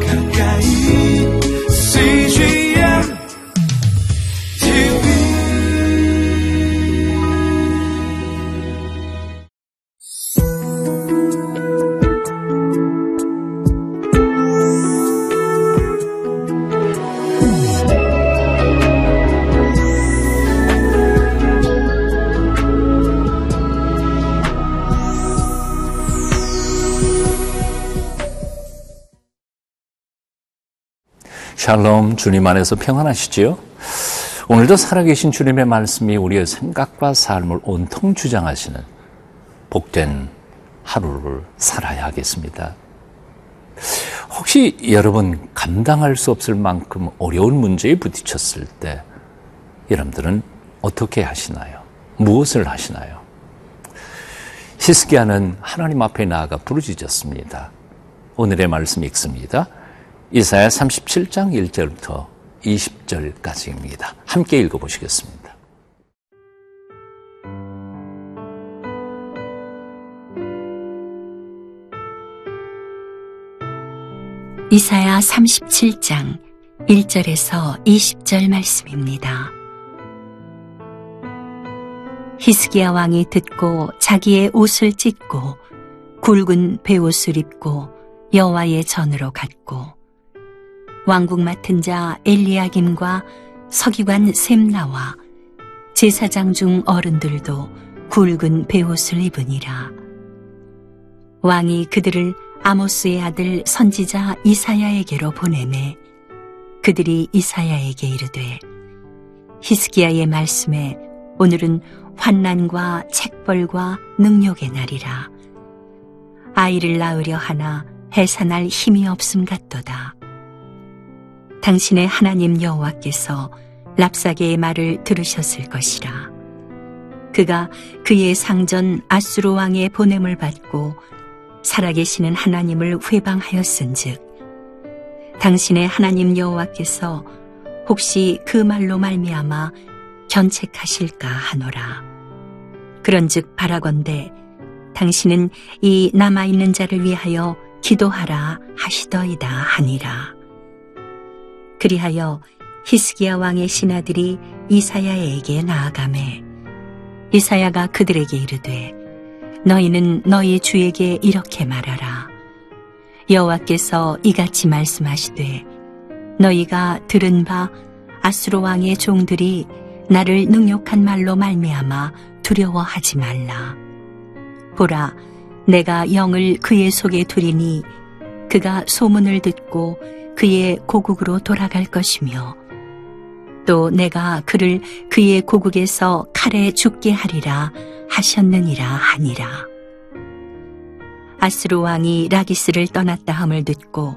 가까 샬롬 주님 안에서 평안하시지요? 오늘도 살아계신 주님의 말씀이 우리의 생각과 삶을 온통 주장하시는 복된 하루를 살아야 하겠습니다. 혹시 여러분 감당할 수 없을 만큼 어려운 문제에 부딪혔을 때 여러분들은 어떻게 하시나요? 무엇을 하시나요? 히스기야는 하나님 앞에 나아가 부르짖었습니다. 오늘의 말씀 읽습니다. 이사야 37장 1절부터 20절까지입니다. 함께 읽어보시겠습니다. 이사야 37장 1절에서 20절 말씀입니다. 히스기야 왕이 듣고 자기의 옷을 찢고 굵은 베옷을 입고 여호와의 전으로 갔고 왕국 맡은 자 엘리야김과 서기관 셈나와 제사장 중 어른들도 굵은 베옷을 입으니라. 왕이 그들을 아모스의 아들 선지자 이사야에게로 보내매 그들이 이사야에게 이르되 히스기야의 말씀에 오늘은 환난과 책벌과 능욕의 날이라 아이를 낳으려 하나 해산할 힘이 없음 같도다 당신의 하나님 여호와께서 랍사게의 말을 들으셨을 것이라. 그가 그의 상전 아수르 왕의 보냄을 받고 살아계시는 하나님을 회방하였은즉 당신의 하나님 여호와께서 혹시 그 말로 말미암아 견책하실까 하노라. 그런즉 바라건대 당신은 이 남아 있는 자를 위하여 기도하라 하시더이다 하니라 그리하여 히스기야 왕의 신하들이 이사야에게 나아가매 이사야가 그들에게 이르되 너희는 너희 주에게 이렇게 말하라. 여호와께서 이같이 말씀하시되 너희가 들은 바 아수로 왕의 종들이 나를 능욕한 말로 말미암아 두려워하지 말라. 보라, 내가 영을 그의 속에 두리니 그가 소문을 듣고 그의 고국으로 돌아갈 것이며 또 내가 그를 그의 고국에서 칼에 죽게 하리라 하셨느니라 하니라. 아스루 왕이 라기스를 떠났다 함을 듣고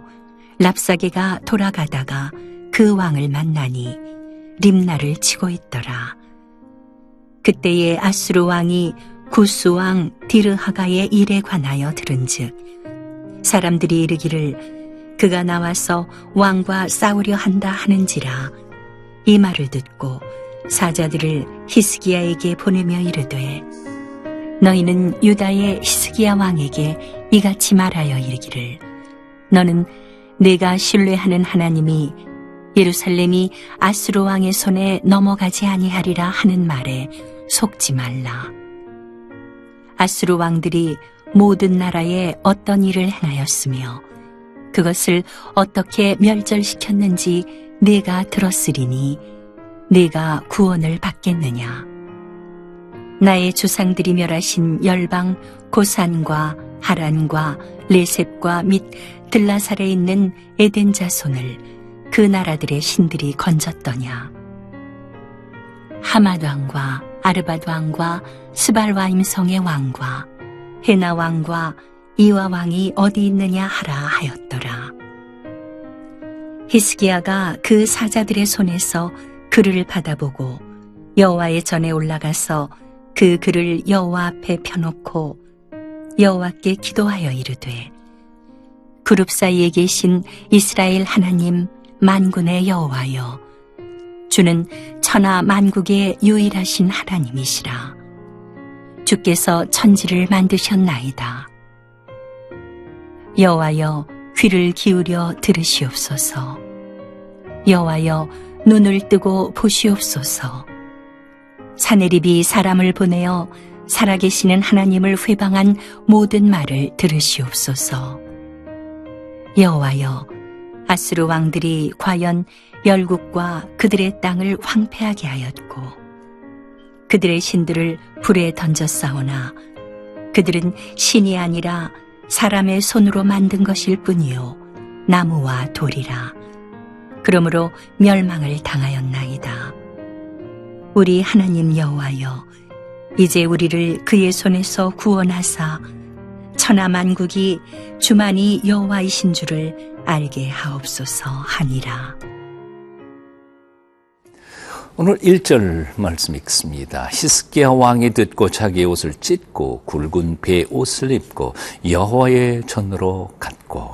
랍사게가 돌아가다가 그 왕을 만나니 림나를 치고 있더라. 그때에 아스루 왕이 구스 왕 디르하가의 일에 관하여 들은즉 사람들이 이르기를 그가 나와서 왕과 싸우려 한다 하는지라 이 말을 듣고 사자들을 히스기야에게 보내며 이르되 너희는 유다의 히스기야 왕에게 이같이 말하여 이르기를 너는 내가 신뢰하는 하나님이 예루살렘이 아스로 왕의 손에 넘어가지 아니하리라 하는 말에 속지 말라. 아스로 왕들이 모든 나라에 어떤 일을 행하였으며 그것을 어떻게 멸절시켰는지 내가 들었으리니 내가 구원을 받겠느냐. 나의 조상들이 멸하신 열방 고산과 하란과 레셉과 및 들라살에 있는 에덴 자손을 그 나라들의 신들이 건졌더냐. 하맛 왕과 아르바드 왕과 스발와임 성의 왕과 헤나 왕과 이와 왕이 어디 있느냐 하라 하였더라. 히스기야가 그 사자들의 손에서 글을 받아보고 여호와의 전에 올라가서 그 글을 여호와 앞에 펴놓고 여호와께 기도하여 이르되 그룹 사이에 계신 이스라엘 하나님 만군의 여호와여 주는 천하 만국의 유일하신 하나님이시라 주께서 천지를 만드셨나이다 여호와여 귀를 기울여 들으시옵소서. 여호와여 눈을 뜨고 보시옵소서. 사내립이 사람을 보내어 살아계시는 하나님을 회방한 모든 말을 들으시옵소서. 여호와여 아스루 왕들이 과연 열국과 그들의 땅을 황폐하게 하였고 그들의 신들을 불에 던졌사오나 그들은 신이 아니라 사람의 손으로 만든 것일 뿐이요. 나무와 돌이라. 그러므로 멸망을 당하였나이다. 우리 하나님 여호와여 이제 우리를 그의 손에서 구원하사 천하 만국이 주만이 여호와이신 줄을 알게 하옵소서 하니라 오늘 1절 말씀 읽습니다. 히스기야 왕이 듣고 자기의 옷을 찢고 굵은 배 옷을 입고 여호와의 전으로 갔고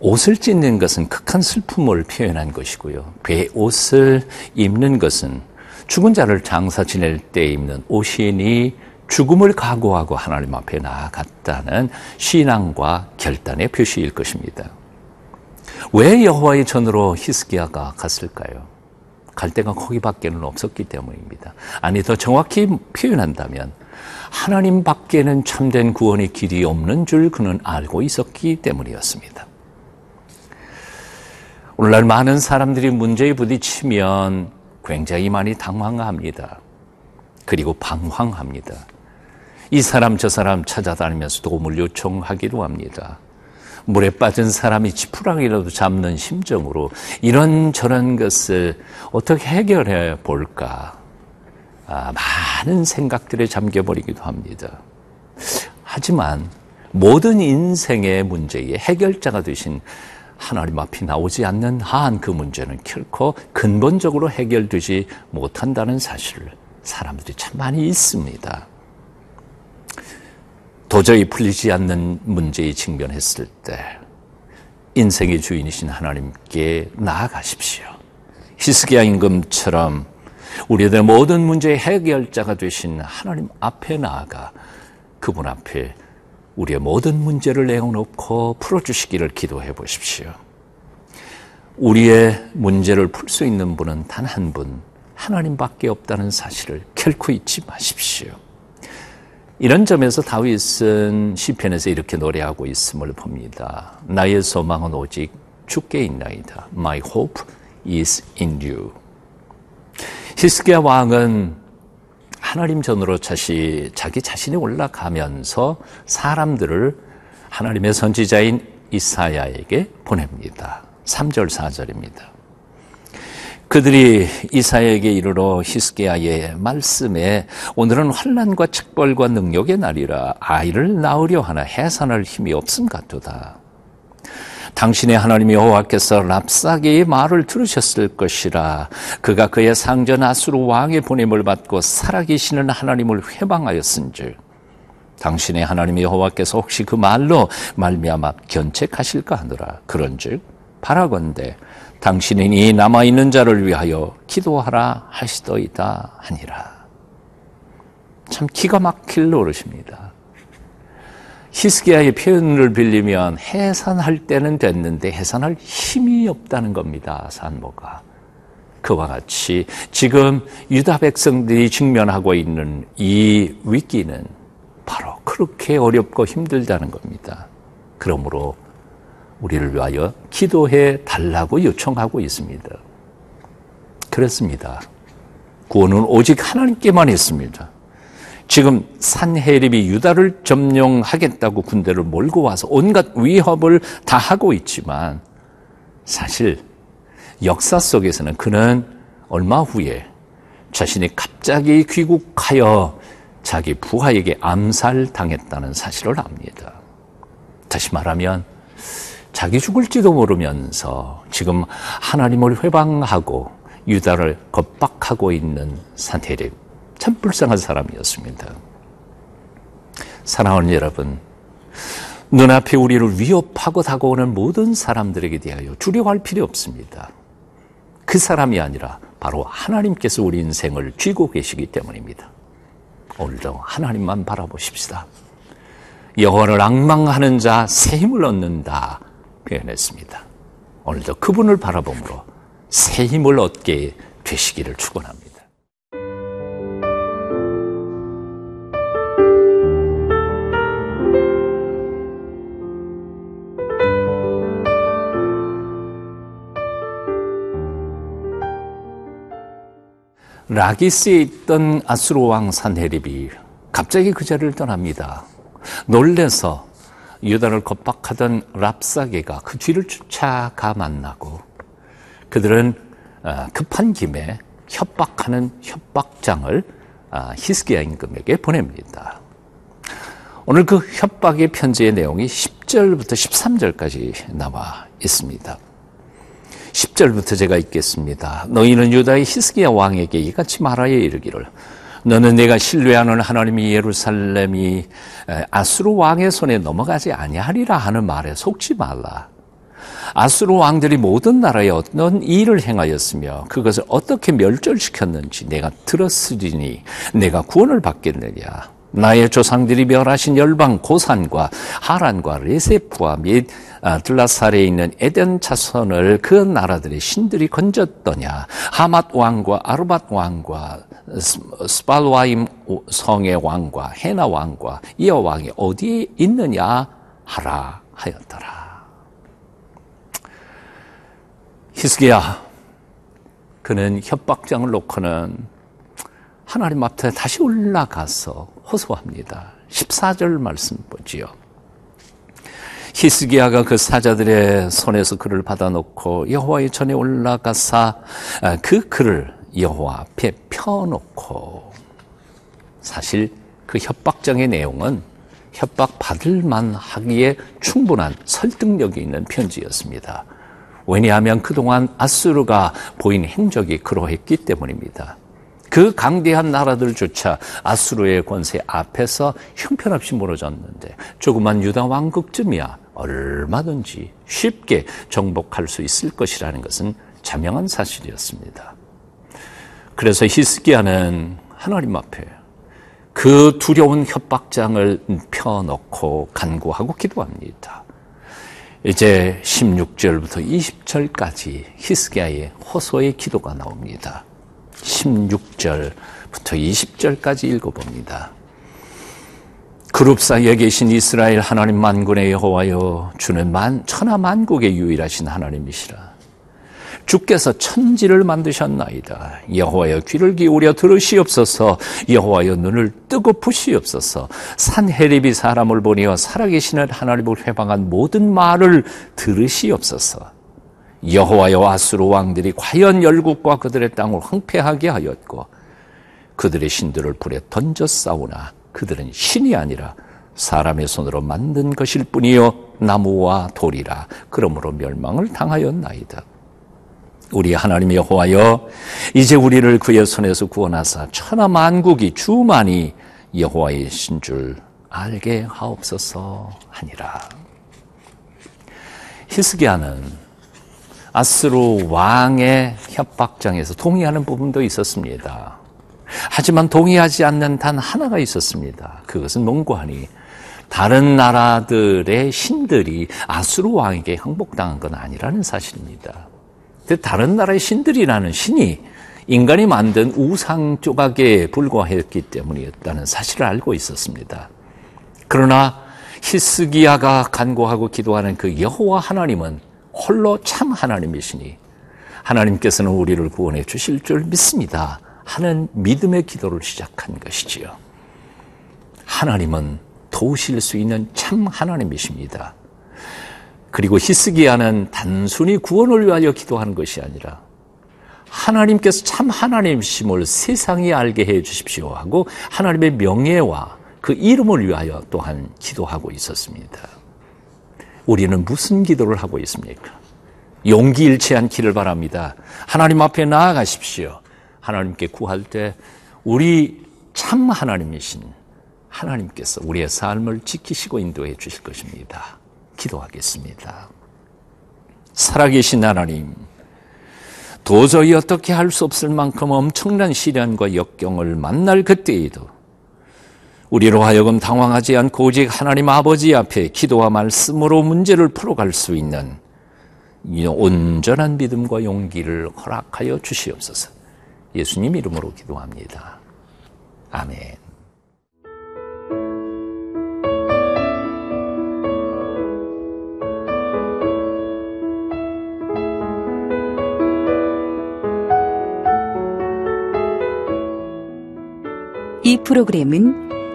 옷을 찢는 것은 극한 슬픔을 표현한 것이고요. 배 옷을 입는 것은 죽은 자를 장사 지낼 때 입는 옷이니 죽음을 각오하고 하나님 앞에 나아갔다는 신앙과 결단의 표시일 것입니다. 왜 여호와의 전으로 히스기야가 갔을까요? 갈 데가 거기밖에는 없었기 때문입니다. 아니 더 정확히 표현한다면 하나님 밖에는 참된 구원의 길이 없는 줄 그는 알고 있었기 때문이었습니다. 오늘날 많은 사람들이 문제에 부딪히면 굉장히 많이 당황합니다. 그리고 방황합니다. 이 사람 저 사람 찾아다니면서 도움을 요청하기도 합니다. 물에 빠진 사람이 지푸랑이라도 잡는 심정으로 이런저런 것을 어떻게 해결해 볼까 아, 많은 생각들에 잠겨버리기도 합니다. 하지만 모든 인생의 문제의 해결자가 되신 하나님 앞이 나오지 않는 한 그 문제는 결코 근본적으로 해결되지 못한다는 사실을 사람들이 참 많이 있습니다. 도저히 풀리지 않는 문제에 직면했을 때 인생의 주인이신 하나님께 나아가십시오. 히스기야 임금처럼 우리들 모든 문제의 해결자가 되신 하나님 앞에 나아가 그분 앞에 우리의 모든 문제를 내어놓고 풀어주시기를 기도해 보십시오. 우리의 문제를 풀 수 있는 분은 단 한 분, 하나님밖에 없다는 사실을 결코 잊지 마십시오. 이런 점에서 다윗은 시편에서 이렇게 노래하고 있음을 봅니다. 나의 소망은 오직 주께 있나이다. My hope is in you. 히스기야 왕은 하나님 전으로 자시, 자기 자신이 올라가면서 사람들을 하나님의 선지자인 이사야에게 보냅니다. 3절, 4절입니다. 그들이 이사야에게 이르러 히스기야의 말씀에 오늘은 환란과 책벌과 능력의 날이라 아이를 낳으려 하나 해산할 힘이 없음 같도다. 당신의 하나님 여호와께서 랍사게의 말을 들으셨을 것이라 그가 그의 상전 아수르 왕의 보냄을 받고 살아계시는 하나님을 회방하였은즉 당신의 하나님 여호와께서 혹시 그 말로 말미암아 견책하실까 하노라 그런즉 바라건대 당신은 이 남아있는 자를 위하여 기도하라 하시더이다 하니라. 참 기가 막힐 노릇입니다. 히스기야의 표현을 빌리면 해산할 때는 됐는데 해산할 힘이 없다는 겁니다. 산모가. 그와 같이 지금 유다 백성들이 직면하고 있는 이 위기는 바로 그렇게 어렵고 힘들다는 겁니다. 그러므로 우리를 위하여 기도해 달라고 요청하고 있습니다. 그렇습니다. 구원은 오직 하나님께만 있습니다. 지금 산헤립이 유다를 점령하겠다고 군대를 몰고 와서 온갖 위협을 다 하고 있지만 사실 역사 속에서는 그는 얼마 후에 자신이 갑자기 귀국하여 자기 부하에게 암살당했다는 사실을 압니다. 다시 말하면 자기 죽을지도 모르면서 지금 하나님을 회방하고 유다를 겁박하고 있는 산헤립 참 불쌍한 사람이었습니다. 사랑하는 여러분, 눈앞에 우리를 위협하고 다가오는 모든 사람들에게 대하여 두려워할 필요 없습니다. 그 사람이 아니라 바로 하나님께서 우리 인생을 쥐고 계시기 때문입니다. 오늘도 하나님만 바라보십시다. 여호와를 악망하는 자 새 힘을 얻는다 표현했습니다. 오늘도 그분을 바라봄으로 새 힘을 얻게 되시기를 축원합니다. 라기스에 있던 아수르 왕 산헤립이 갑자기 그 자리를 떠납니다. 놀래서 유다를 겁박하던 랍사게가 그 뒤를 쫓아가 만나고 그들은 어, 급한 김에 협박하는 협박장을 아, 히스기야 임금에게 보냅니다. 오늘 그 협박의 편지의 내용이 10절부터 13절까지 나와 있습니다. 10절부터 제가 읽겠습니다. 너희는 유다의 히스기야 왕에게 이같이 말하여 이르기를 너는 내가 신뢰하는 하나님이 예루살렘이 아수르 왕의 손에 넘어가지 아니하리라 하는 말에 속지 말라. 아수르 왕들이 모든 나라에 어떤 일을 행하였으며 그것을 어떻게 멸절시켰는지 내가 들었으리니 내가 구원을 받겠느냐. 나의 조상들이 멸하신 열방 고산과 하란과 레세프와 및 아, 들라살에 있는 에덴 자손을 그 나라들의 신들이 건졌더냐. 하맛 왕과 아르밧 왕과 스발와임 성의 왕과 헤나 왕과 이어 왕이 어디에 있느냐 하라 하였더라. 히스기야 그는 협박장을 놓고는 하나님 앞에 다시 올라가서 호소합니다. 14절 말씀 보지요. 히스기야가 그 사자들의 손에서 그를 받아놓고 여호와의 전에 올라가사 아, 그 글을 여호와 앞에 펴놓고 사실 그 협박장의 내용은 협박 받을 만하기에 충분한 설득력이 있는 편지였습니다. 왜냐하면 그동안 아수르가 보인 행적이 그러했기 때문입니다. 그 강대한 나라들조차 아수르의 권세 앞에서 형편없이 무너졌는데 조그만 유다 왕국쯤이야 얼마든지 쉽게 정복할 수 있을 것이라는 것은 자명한 사실이었습니다. 그래서 히스기야는 하나님 앞에 그 두려운 협박장을 펴놓고 간구하고 기도합니다. 이제 16절부터 20절까지 히스기야의 호소의 기도가 나옵니다. 16절부터 20절까지 읽어봅니다. 그룹 사이에 계신 이스라엘 하나님 만군의 여호와여 주는 만 천하 만국의 유일하신 하나님이시라. 주께서 천지를 만드셨나이다. 여호와여 귀를 기울여 들으시옵소서. 여호와여 눈을 뜨고 보시옵소서. 산헤립이 사람을 보니어 살아계시는 하나님을 회방한 모든 말을 들으시옵소서. 여호와여 아수르 왕들이 과연 열국과 그들의 땅을 황폐하게 하였고 그들의 신들을 불에 던져 싸우나 그들은 신이 아니라 사람의 손으로 만든 것일 뿐이요 나무와 돌이라 그러므로 멸망을 당하였나이다. 우리 하나님 여호와여 이제 우리를 그의 손에서 구원하사 천하 만국이 주만이 여호와의 신줄 알게 하옵소서 하니라. 히스기야는 아스루 왕의 협박장에서 동의하는 부분도 있었습니다. 하지만 동의하지 않는 단 하나가 있었습니다. 그것은 몽고하니 다른 나라들의 신들이 아수르 왕에게 항복당한 건 아니라는 사실입니다. 다른 나라의 신들이라는 신이 인간이 만든 우상 조각에 불과했기 때문이었다는 사실을 알고 있었습니다. 그러나 히스기야가 간구하고 기도하는 그 여호와 하나님은 홀로 참 하나님이시니 하나님께서는 우리를 구원해 주실 줄 믿습니다. 하는 믿음의 기도를 시작한 것이지요. 하나님은 도우실 수 있는 참 하나님이십니다. 그리고 히스기야는 단순히 구원을 위하여 기도하는 것이 아니라 하나님께서 참 하나님이심을 세상이 알게 해 주십시오 하고 하나님의 명예와 그 이름을 위하여 또한 기도하고 있었습니다. 우리는 무슨 기도를 하고 있습니까? 용기 잃지 않기를 바랍니다. 하나님 앞에 나아가십시오. 하나님께 구할 때 우리 참 하나님이신 하나님께서 우리의 삶을 지키시고 인도해 주실 것입니다. 기도하겠습니다. 살아계신 하나님, 도저히 어떻게 할 수 없을 만큼 엄청난 시련과 역경을 만날 그때에도 우리로 하여금 당황하지 않고 오직 하나님 아버지 앞에 기도와 말씀으로 문제를 풀어갈 수 있는 이 온전한 믿음과 용기를 허락하여 주시옵소서. 예수님 이름으로 기도합니다. 아멘. 이 프로그램은